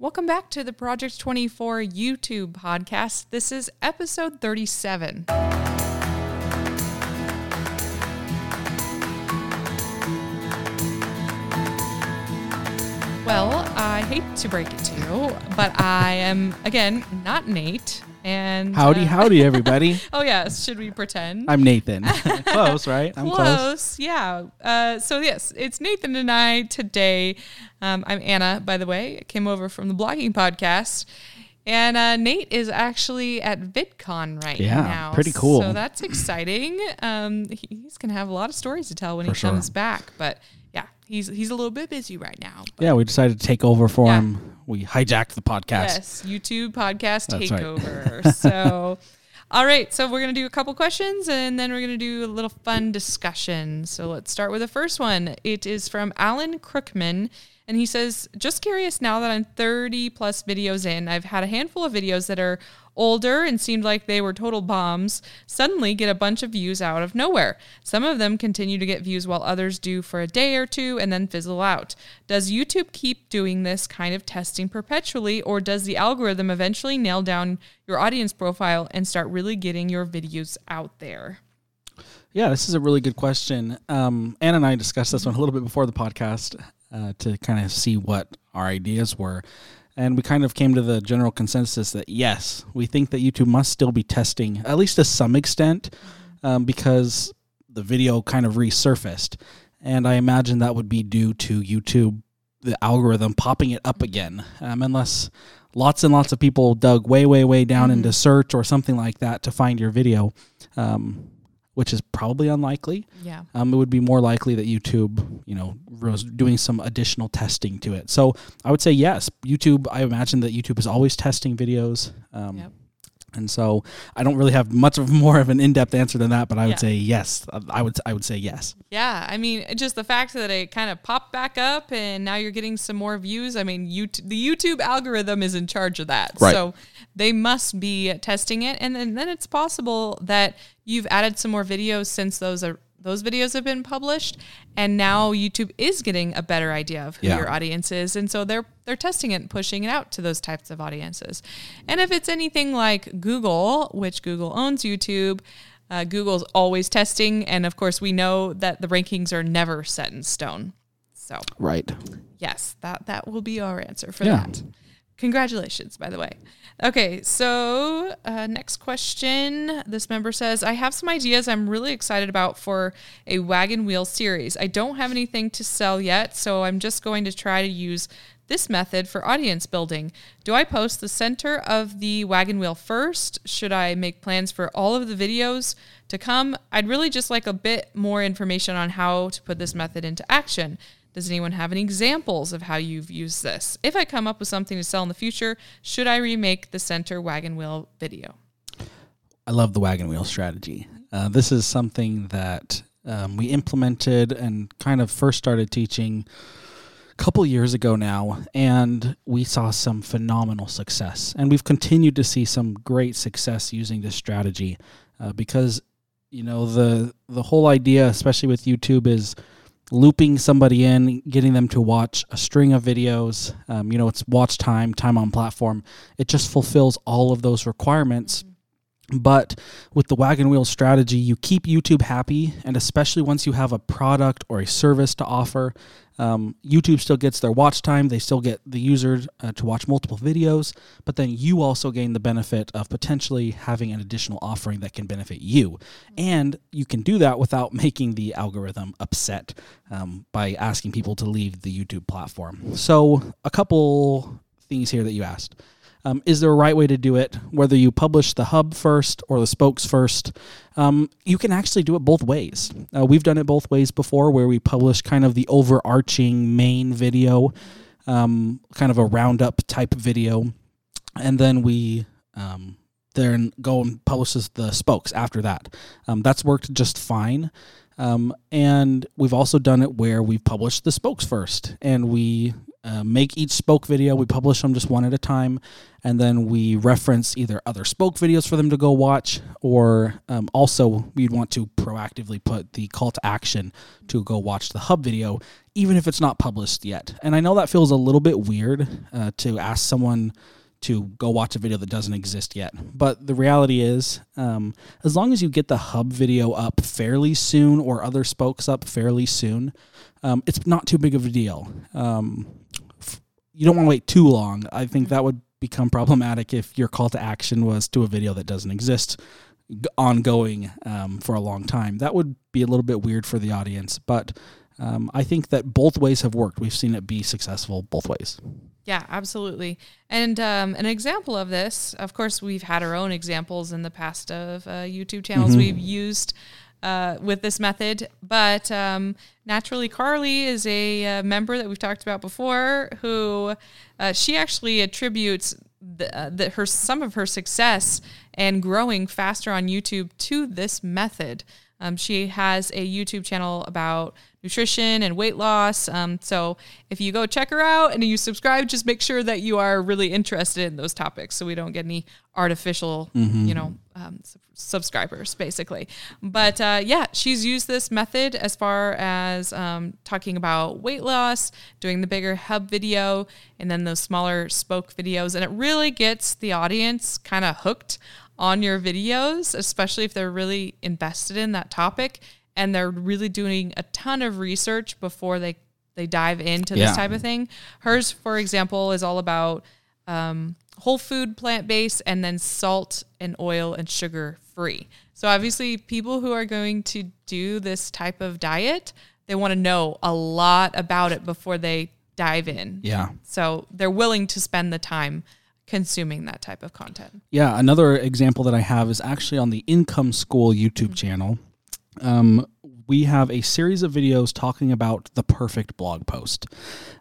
Welcome back to the Project 24 YouTube podcast. This is episode 37. Well, I hate to break it to you, but I am, again, not Nate. And Howdy, uh, howdy, everybody. Oh, yes. Should we pretend? I'm Nathan. close, right? I'm close, yeah. Uh, so yes, it's Nathan and I today. Um, I'm Anna, by the way. I came over from the blogging podcast, and uh, Nate is actually at VidCon right Yeah, now. pretty cool. So that's exciting. Um, he- he's gonna have a lot of stories to tell when For he sure. comes back. But he's he's a little bit busy right now. Yeah, we decided to take over for Yeah. him. We hijacked the podcast. Yes, YouTube podcast That's right. takeover. so, all right. So, we're going to do a couple questions and then we're going to do a little fun discussion. So, let's start with the first one. It is from Alan Crookman. And he says, just curious now that I'm 30 plus videos in, I've had a handful of videos that are older and seemed like they were total bombs, suddenly get a bunch of views out of nowhere. Some of them continue to get views while others do for a day or two and then fizzle out. Does YouTube keep doing this kind of testing perpetually, or does the algorithm eventually nail down your audience profile and start really getting your videos out there? Yeah, this is a really good question. Um, Anna and I discussed this one a little bit before the podcast uh, to kind of see what our ideas were. And we kind of came to the general consensus that yes, we think that YouTube must still be testing, at least to some extent, um, because the video kind of resurfaced. And I imagine that would be due to YouTube, the algorithm popping it up again, um, unless lots and lots of people dug way, way, way down into search or something like that to find your video. Um, which is probably unlikely. Yeah. Um, it would be more likely that YouTube, you know, was doing some additional testing to it. So I would say yes. YouTube, I imagine that YouTube is always testing videos. Um, Yep. And so I don't really have much of more of an in-depth answer than that, but I would Yeah. say yes. I would I would say yes. Yeah, I mean, just the fact that it kind of popped back up and now you're getting some more views. I mean, YouTube, the YouTube algorithm is in charge of that. Right. So they must be testing it. And then, then it's possible that you've added some more videos since those are those videos have been published and now YouTube is getting a better idea of who Yeah. your audience is and so they're they're testing it and pushing it out to those types of audiences. And if it's anything like Google, which Google owns YouTube, uh, Google's always testing, and of course, we know that the rankings are never set in stone. So, Right. yes, that that will be our answer for Yeah. that. Congratulations, by the way. Okay, so uh, next question. This member says, I have some ideas I'm really excited about for a wagon wheel series. I don't have anything to sell yet, so I'm just going to try to use this method for audience building. Do I post the center of the wagon wheel first? Should I make plans for all of the videos to come? I'd really just like a bit more information on how to put this method into action. Does anyone have any examples of how you've used this? If I come up with something to sell in the future, should I remake the center wagon wheel video? I love the wagon wheel strategy. Uh, this is something that um, we implemented and kind of first started teaching a couple years ago now, and we saw some phenomenal success. And we've continued to see some great success using this strategy uh, because you know the the whole idea, especially with YouTube, is looping somebody in, getting them to watch a string of videos. Um, you know, it's watch time, time on platform. It just fulfills all of those requirements. But with the wagon wheel strategy, you keep YouTube happy, and especially once you have a product or a service to offer, um, YouTube still gets their watch time. They still get the user uh, to watch multiple videos, but then you also gain the benefit of potentially having an additional offering that can benefit you. And you can do that without making the algorithm upset um, by asking people to leave the YouTube platform. So, a couple things here that you asked. Um, is there a right way to do it? Whether you publish the hub first or the spokes first, um, you can actually do it both ways. Uh, we've done it both ways before, where we publish kind of the overarching main video, um, kind of a roundup type video, and then we um, then go and publishes the spokes after that. Um, that's worked just fine. Um, and we've also done it where we've published the spokes first and we uh, make each spoke video. We publish them just one at a time, and then we reference either other spoke videos for them to go watch, or um, also we'd want to proactively put the call to action to go watch the hub video, even if it's not published yet. And I know that feels a little bit weird uh, to ask someone to go watch a video that doesn't exist yet. But the reality is, um, as long as you get the hub video up fairly soon or other spokes up fairly soon, um, it's not too big of a deal. Um, you don't want to wait too long. I think that would become problematic if your call to action was to a video that doesn't exist ongoing um, for a long time. That would be a little bit weird for the audience, but um, I think that both ways have worked. We've seen it be successful both ways. Yeah, absolutely. And um, an example of this, of course, we've had our own examples in the past of uh, YouTube channels Mm-hmm. we've used uh, with this method. But um, Naturally Carly is a uh, member that we've talked about before who uh, she actually attributes the, uh, the, her some of her success and growing faster on YouTube to this method. Um, she has a YouTube channel about nutrition and weight loss. Um, so if you go check her out and you subscribe, just make sure that you are really interested in those topics, so we don't get any artificial, you know, um, subscribers, basically. But uh, yeah, she's used this method as far as um, talking about weight loss, doing the bigger hub video, and then those smaller spoke videos, and it really gets the audience kind of hooked on your videos, especially if they're really invested in that topic and they're really doing a ton of research before they they dive into Yeah. this type of thing. Hers, for example, is all about um, whole food, plant based, and then salt and oil and sugar free. So obviously, people who are going to do this type of diet, they want to know a lot about it before they dive in. Yeah. So they're willing to spend the time consuming that type of content. Yeah, another example that I have is actually on the Income School YouTube channel. Um, we have a series of videos talking about the perfect blog post.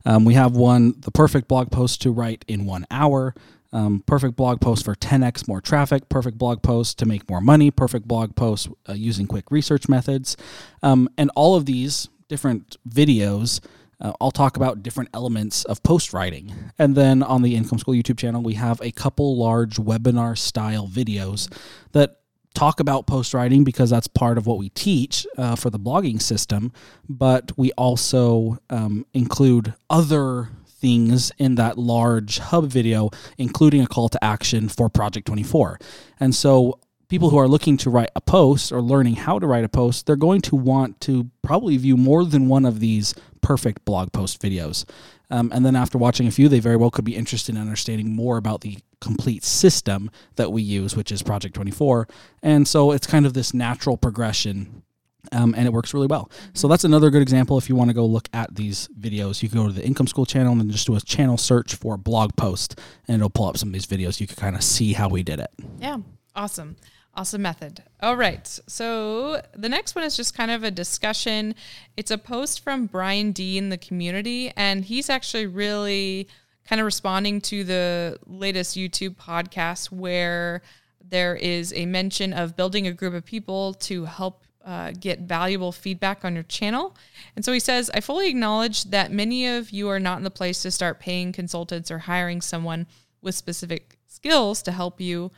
Um, we have one, the perfect blog post to write in one hour, um, perfect blog post for 10x more traffic, perfect blog post to make more money, perfect blog post uh, using quick research methods. Um, and all of these different videos uh, I'll talk about different elements of post writing. And then on the Income School YouTube channel, we have a couple large webinar style videos that talk about post writing because that's part of what we teach uh, for the blogging system. But we also um, include other things in that large hub video, including a call to action for Project 24. And so people who are looking to write a post or learning how to write a post, they're going to want to probably view more than one of these perfect blog post videos. Um, and then after watching a few, they very well could be interested in understanding more about the complete system that we use, which is Project 24. And so it's kind of this natural progression. Um, and it works really well. So that's another good example. If you want to go look at these videos, you can go to the Income School channel and then just do a channel search for blog post, and it'll pull up some of these videos. You can kind of see how we did it. Yeah, awesome. Awesome method. All right. So the next one is just kind of a discussion. It's a post from Brian D in the community, and he's actually really kind of responding to the latest YouTube podcast where there is a mention of building a group of people to help uh, get valuable feedback on your channel. And so he says, I fully acknowledge that many of you are not in the place to start paying consultants or hiring someone with specific skills to help you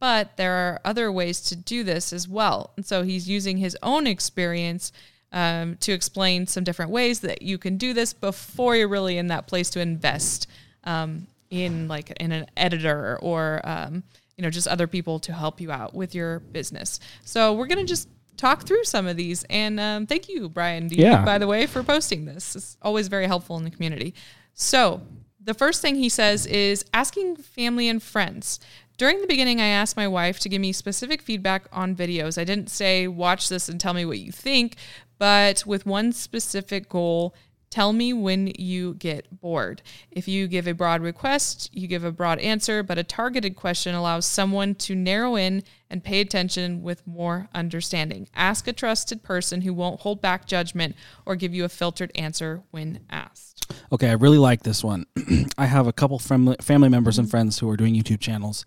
but there are other ways to do this as well. And so he's using his own experience um, to explain some different ways that you can do this before you're really in that place to invest um, in like in an editor or um, you know just other people to help you out with your business. So we're gonna just talk through some of these. And um, thank you, Brian, D, Yeah. by the way, for posting this. It's always very helpful in the community. So the first thing he says is asking family and friends. During the beginning, I asked my wife to give me specific feedback on videos. I didn't say, watch this and tell me what you think, but with one specific goal tell me when you get bored. If you give a broad request, you give a broad answer, but a targeted question allows someone to narrow in and pay attention with more understanding. Ask a trusted person who won't hold back judgment or give you a filtered answer when asked. Okay, I really like this one. I have a couple family family members and friends who are doing YouTube channels,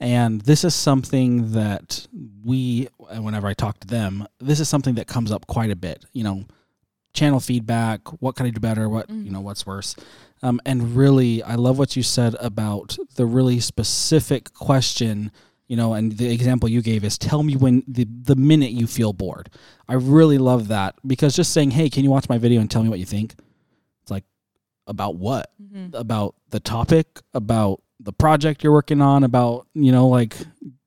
And this is something that we, whenever I talk to them, this is something that comes up quite a bit. You know, channel feedback. What can I do better? What you know? What's worse? Um, and really, I love what you said about the really specific question. You know, and the example you gave is tell me when the the minute you feel bored. I really love that because just saying, "Hey, can you watch my video and tell me what you think?" It's like about what? About the topic, about the project you're working on, about, you know, like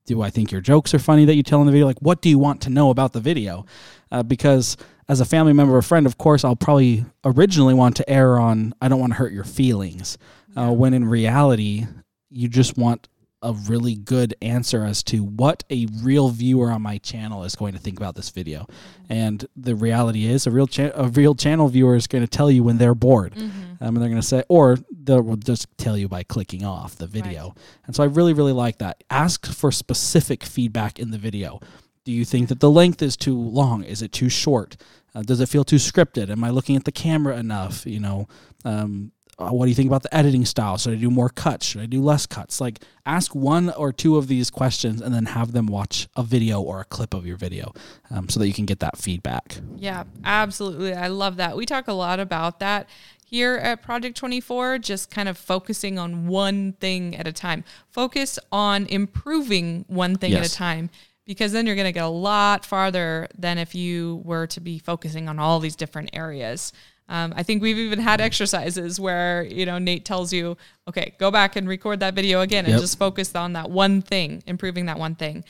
do I think your jokes are funny that you tell in the video? Like what do you want to know about the video? Uh, because as a family member or friend, of course, I'll probably originally want to err on I don't want to hurt your feelings. Uh, when in reality, you just want a really good answer as to what a real viewer on my channel is going to think about this video. And the reality is, a real cha- a real channel viewer is going to tell you when they're bored, um, and they're going to say, or they'll just tell you by clicking off the video. And so I really, really like that. Ask for specific feedback in the video. Do you think that the length is too long? Is it too short? Uh, does it feel too scripted? Am I looking at the camera enough? You know, um, uh, what do you think about the editing style? Should I do more cuts? Should I do less cuts? Like, ask one or two of these questions and then have them watch a video or a clip of your video um, so that you can get that feedback. Yeah, absolutely. I love that. We talk a lot about that here at Project 24, just kind of focusing on one thing at a time. Focus on improving one thing at a time because then you're going to get a lot farther than if you were to be focusing on all these different areas. Um, I think we've even had exercises where you know Nate tells you, okay, go back and record that video again and Yep. just focus on that one thing, improving that one thing.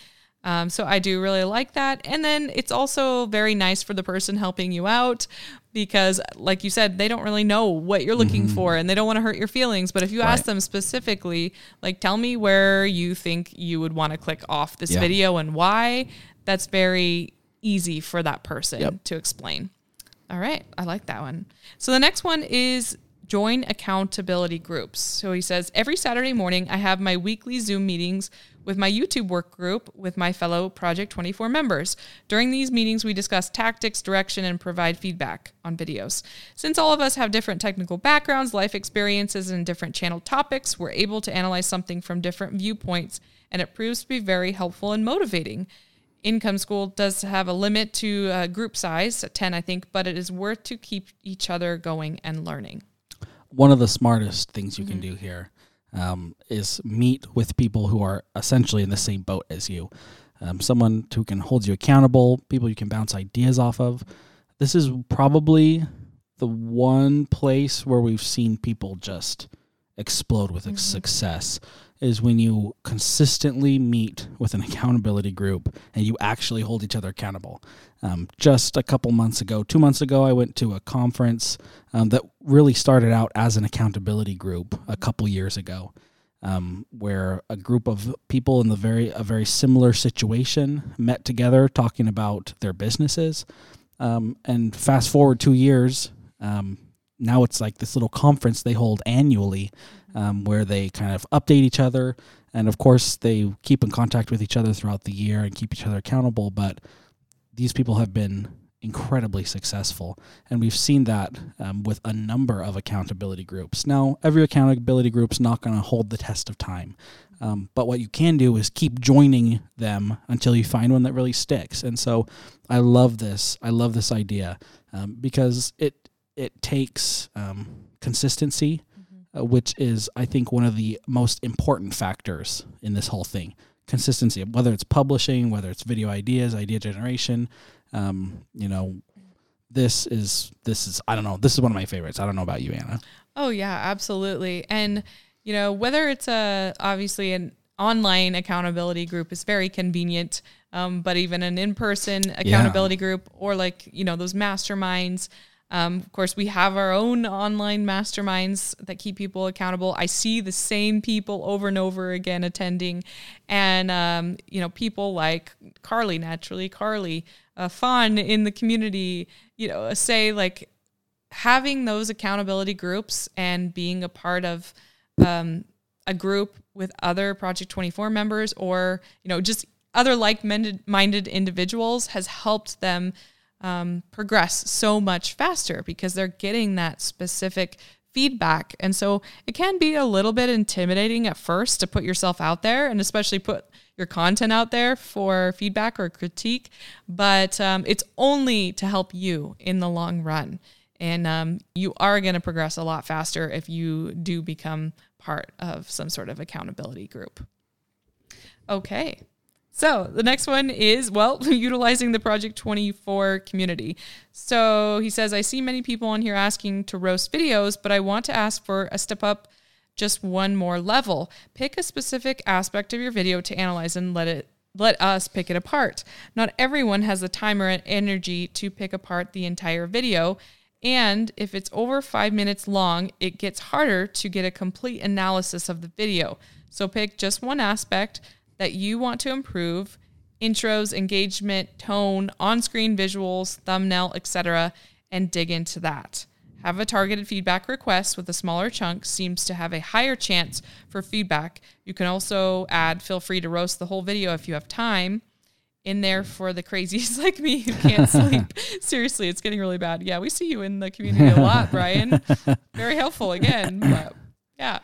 Um, so I do really like that. And then it's also very nice for the person helping you out because, like you said, they don't really know what you're looking for and they don't want to hurt your feelings. But if you ask them specifically, like, tell me where you think you would want to click off this Yeah. video and why, that's very easy for that person Yep. to explain. All right, I like that one. So the next one is join accountability groups. So he says every Saturday morning I have my weekly Zoom meetings with my YouTube work group with my fellow Project 24 members. During these meetings we discuss tactics, direction and provide feedback on videos. Since all of us have different technical backgrounds, life experiences and different channel topics, we're able to analyze something from different viewpoints and it proves to be very helpful and motivating. Income School does have a limit to uh, group size, 10, I think, but it is worth to keep each other going and learning. one of the smartest things you can do here um, is meet with people who are essentially in the same boat as you. Um, someone who can hold you accountable, people you can bounce ideas off of. This is probably the one place where we've seen people just explode with ex- success is when you consistently meet with an accountability group and you actually hold each other accountable. Um, just a couple months ago, two months ago, I went to a conference um, that really started out as an accountability group a couple years ago, um, where a group of people in the very a very similar situation met together talking about their businesses. Um, and fast forward two years, um, now it's like this little conference they hold annually um, where they kind of update each other. And of course, they keep in contact with each other throughout the year and keep each other accountable. But these people have been incredibly successful. And we've seen that um, with a number of accountability groups. Now, every accountability group's not going to hold the test of time. Um, but what you can do is keep joining them until you find one that really sticks. And so I love this. I love this idea um, because it it takes um, consistency, uh, which is I think one of the most important factors in this whole thing. Consistency, whether it's publishing, whether it's video ideas, idea generation, um, you know, this is this is I don't know. This is one of my favorites. I don't know about you, Anna. Oh yeah, absolutely. And you know, whether it's a obviously an online accountability group is very convenient, um, but even an in-person accountability group or like you know those masterminds. Um, of course, we have our own online masterminds that keep people accountable. I see the same people over and over again attending, and um, you know, people like Carly, naturally, Carly, uh, Fawn in the community. You know, say like having those accountability groups and being a part of um, a group with other Project 24 members or, you know, just other like minded individuals has helped them um, progress so much faster because they're getting that specific feedback. And so it can be a little bit intimidating at first to put yourself out there and especially put your content out there for feedback or critique, but um, it's only to help you in the long run. And um, you are going to progress a lot faster if you do become part of some sort of accountability group. Okay. So the next one is, well, utilizing the Project 24 community. So he says, I see many people on here asking to roast videos, but I want to ask for a step up just one more level. Pick a specific aspect of your video to analyze and let it let us pick it apart. Not everyone has the time or energy to pick apart the entire video. And if it's over five minutes long, it gets harder to get a complete analysis of the video. So pick just one aspect that you want to improve intros, engagement, tone, on screen visuals, thumbnail, etc., and dig into that. Have a targeted feedback request with a smaller chunk seems to have a higher chance for feedback. You can also add feel free to roast the whole video if you have time in there for the crazies like me who can't sleep. Seriously, it's getting really bad. Yeah, we see you in the community a lot, Brian. Very helpful again. But yeah,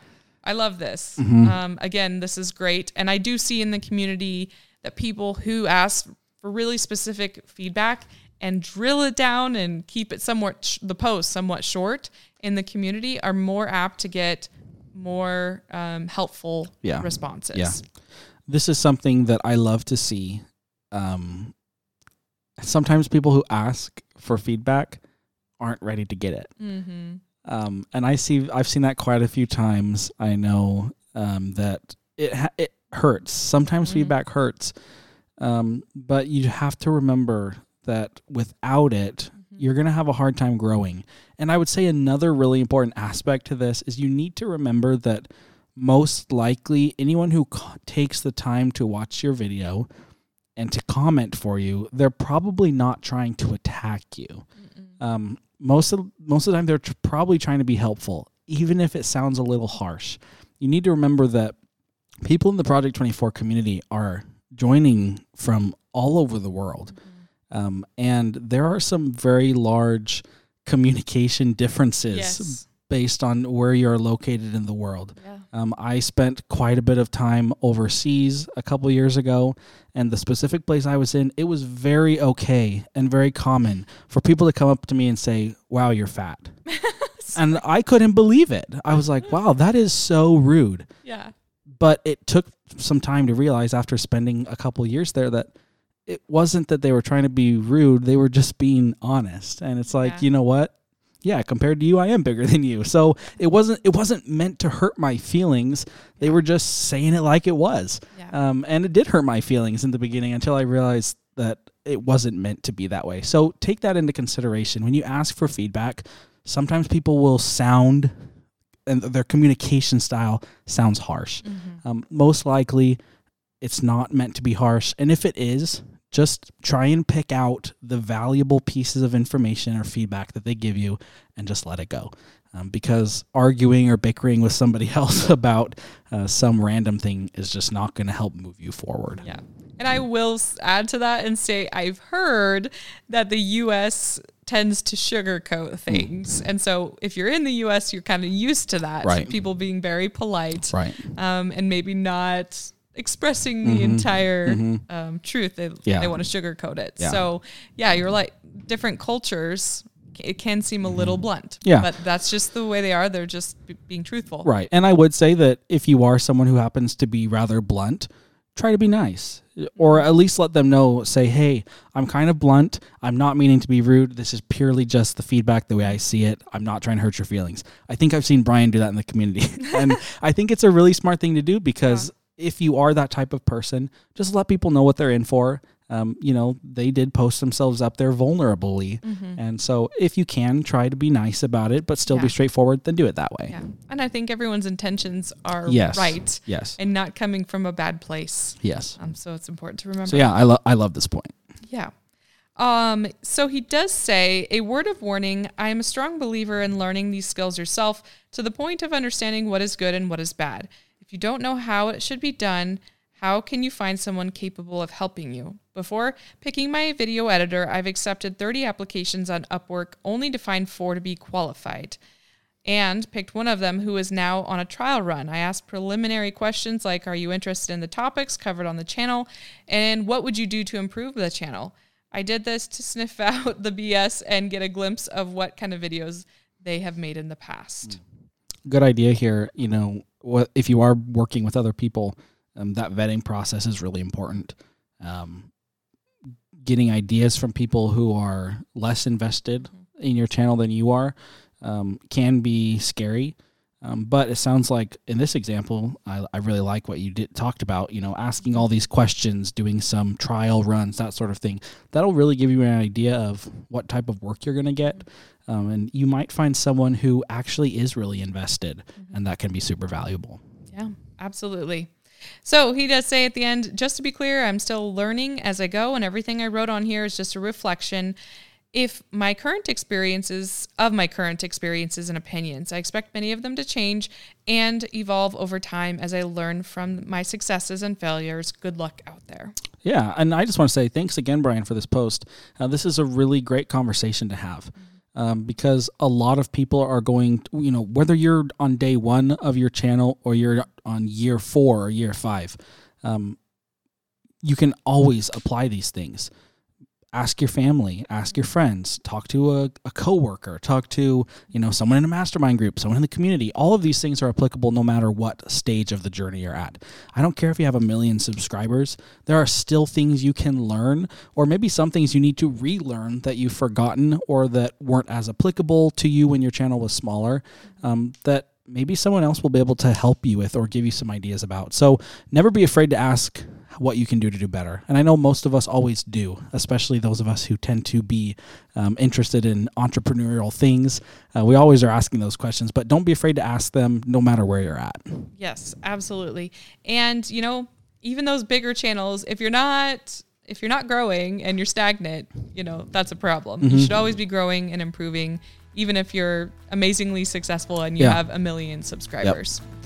I love this. Mm-hmm. Um, again, this is great. And I do see in the community that people who ask for really specific feedback and drill it down and keep it somewhat sh- the post somewhat short in the community are more apt to get more um, helpful yeah. responses. Yeah. This is something that I love to see. Um, sometimes people who ask for feedback aren't ready to get it. Mm-hmm. Um, and I see I've seen that quite a few times. I know um, that it ha- it hurts. Sometimes mm-hmm. feedback hurts, um, but you have to remember that without it, mm-hmm. you're going to have a hard time growing. And I would say another really important aspect to this is you need to remember that most likely anyone who co- takes the time to watch your video and to comment for you, they're probably not trying to attack you. Um, most of most of the time, they're tr- probably trying to be helpful, even if it sounds a little harsh. You need to remember that people in the Project Twenty Four community are joining from all over the world. Mm-hmm um, and there are some very large communication differences yes. based on where you're located in the world. Yeah. Um, I spent quite a bit of time overseas a couple years ago, and the specific place I was in, it was very okay and very common for people to come up to me and say, Wow, you're fat. and I couldn't believe it. I was like, Wow, that is so rude. Yeah. But it took some time to realize after spending a couple years there that it wasn't that they were trying to be rude they were just being honest and it's like yeah. you know what yeah compared to you i am bigger than you. So it wasn't it wasn't meant to hurt my feelings. They were just saying it like it was. Yeah. um, and it did hurt my feelings in the beginning until i realized that it wasn't meant to be that way. So take that into consideration. When you ask for feedback sometimes people will sound and their communication style sounds harsh. Mm-hmm. um, most likely it's not meant to be harsh. And if it is just try and pick out the valuable pieces of information or feedback that they give you and just let it go. Um, because arguing or bickering with somebody else about uh, some random thing is just not going to help move you forward. Yeah. And I will add to that and say I've heard that the US tends to sugarcoat things. Mm. And so if you're in the US, you're kind of used to that. Right. People being very polite. Right. Um, and maybe not expressing the mm-hmm. entire mm-hmm. Um, truth. They, yeah. they want to sugarcoat it. Yeah. So, yeah, you're like different cultures. It can seem a little mm-hmm. blunt. Yeah. But that's just the way they are. They're just b- being truthful. Right. And I would say that if you are someone who happens to be rather blunt, try to be nice or mm-hmm. at least let them know say hey i'm kind of blunt i'm not meaning to be rude this is purely just the feedback the way i see it i'm not trying to hurt your feelings i think i've seen brian do that in the community and i think it's a really smart thing to do because if you are that type of person, just let people know what they're in for. Um, you know, they did post themselves up there vulnerably. Mm-hmm. And so if you can try to be nice about it, but still yeah. be straightforward, then do it that way. Yeah. And I think everyone's intentions are yes. right. Yes. And not coming from a bad place. Yes. Um, so it's important to remember. So yeah, I love I love this point. Yeah. Um, so he does say, a word of warning I am a strong believer in learning these skills yourself to the point of understanding what is good and what is bad. If you don't know how it should be done, how can you find someone capable of helping you? Before picking my video editor, I've accepted 30 applications on Upwork only to find four to be qualified. and picked one of them who is now on a trial run. I asked preliminary questions like Are you interested in the topics covered on the channel? And what would you do to improve the channel? I did this to sniff out the BS and get a glimpse of what kind of videos they have made in the past. Hmm. Good idea here. You know, if you are working with other people, um, that vetting process is really important. Um, getting ideas from people who are less invested in your channel than you are um, can be scary. Um, but it sounds like in this example, I, I really like what you did talked about. You know, asking all these questions, doing some trial runs, that sort of thing. That'll really give you an idea of what type of work you're going to get, um, and you might find someone who actually is really invested, mm-hmm. and that can be super valuable. Yeah, absolutely. So he does say at the end, just to be clear, I'm still learning as I go, and everything I wrote on here is just a reflection if my current experiences of my current experiences and opinions i expect many of them to change and evolve over time as i learn from my successes and failures. Good luck out there. Yeah and i just want to say thanks again brian for this post. Uh, this is a really great conversation to have um, because a lot of people are going you know whether you're on day one of your channel or you're on year four or year five um, you can always apply these things ask your family, ask your friends, talk to a, a coworker, talk to, you know, someone in a mastermind group, someone in the community. All of these things are applicable no matter what stage of the journey you're at. I don't care if you have a million subscribers, there are still things you can learn, or maybe some things you need to relearn that you've forgotten or that weren't as applicable to you when your channel was smaller. Um, that maybe someone else will be able to help you with or give you some ideas about. So never be afraid to ask what you can do to do better. And I know most of us always do, especially those of us who tend to be um, interested in entrepreneurial things. Uh, we always are asking those questions, but don't be afraid to ask them no matter where you're at. Yes, absolutely. And, you know, even those bigger channels, if you're not if you're not growing and you're stagnant, you know, that's a problem. Mm-hmm. You should always be growing and improving even if you're amazingly successful and you yeah. have a million subscribers. Yep.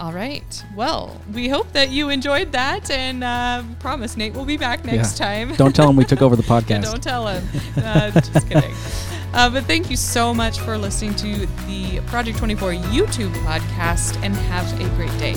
All right. Well, we hope that you enjoyed that, and uh, promise Nate will be back next yeah. time. don't tell him we took over the podcast. yeah, don't tell him. Uh, just kidding. Uh, but thank you so much for listening to the Project 24 YouTube podcast, and have a great day.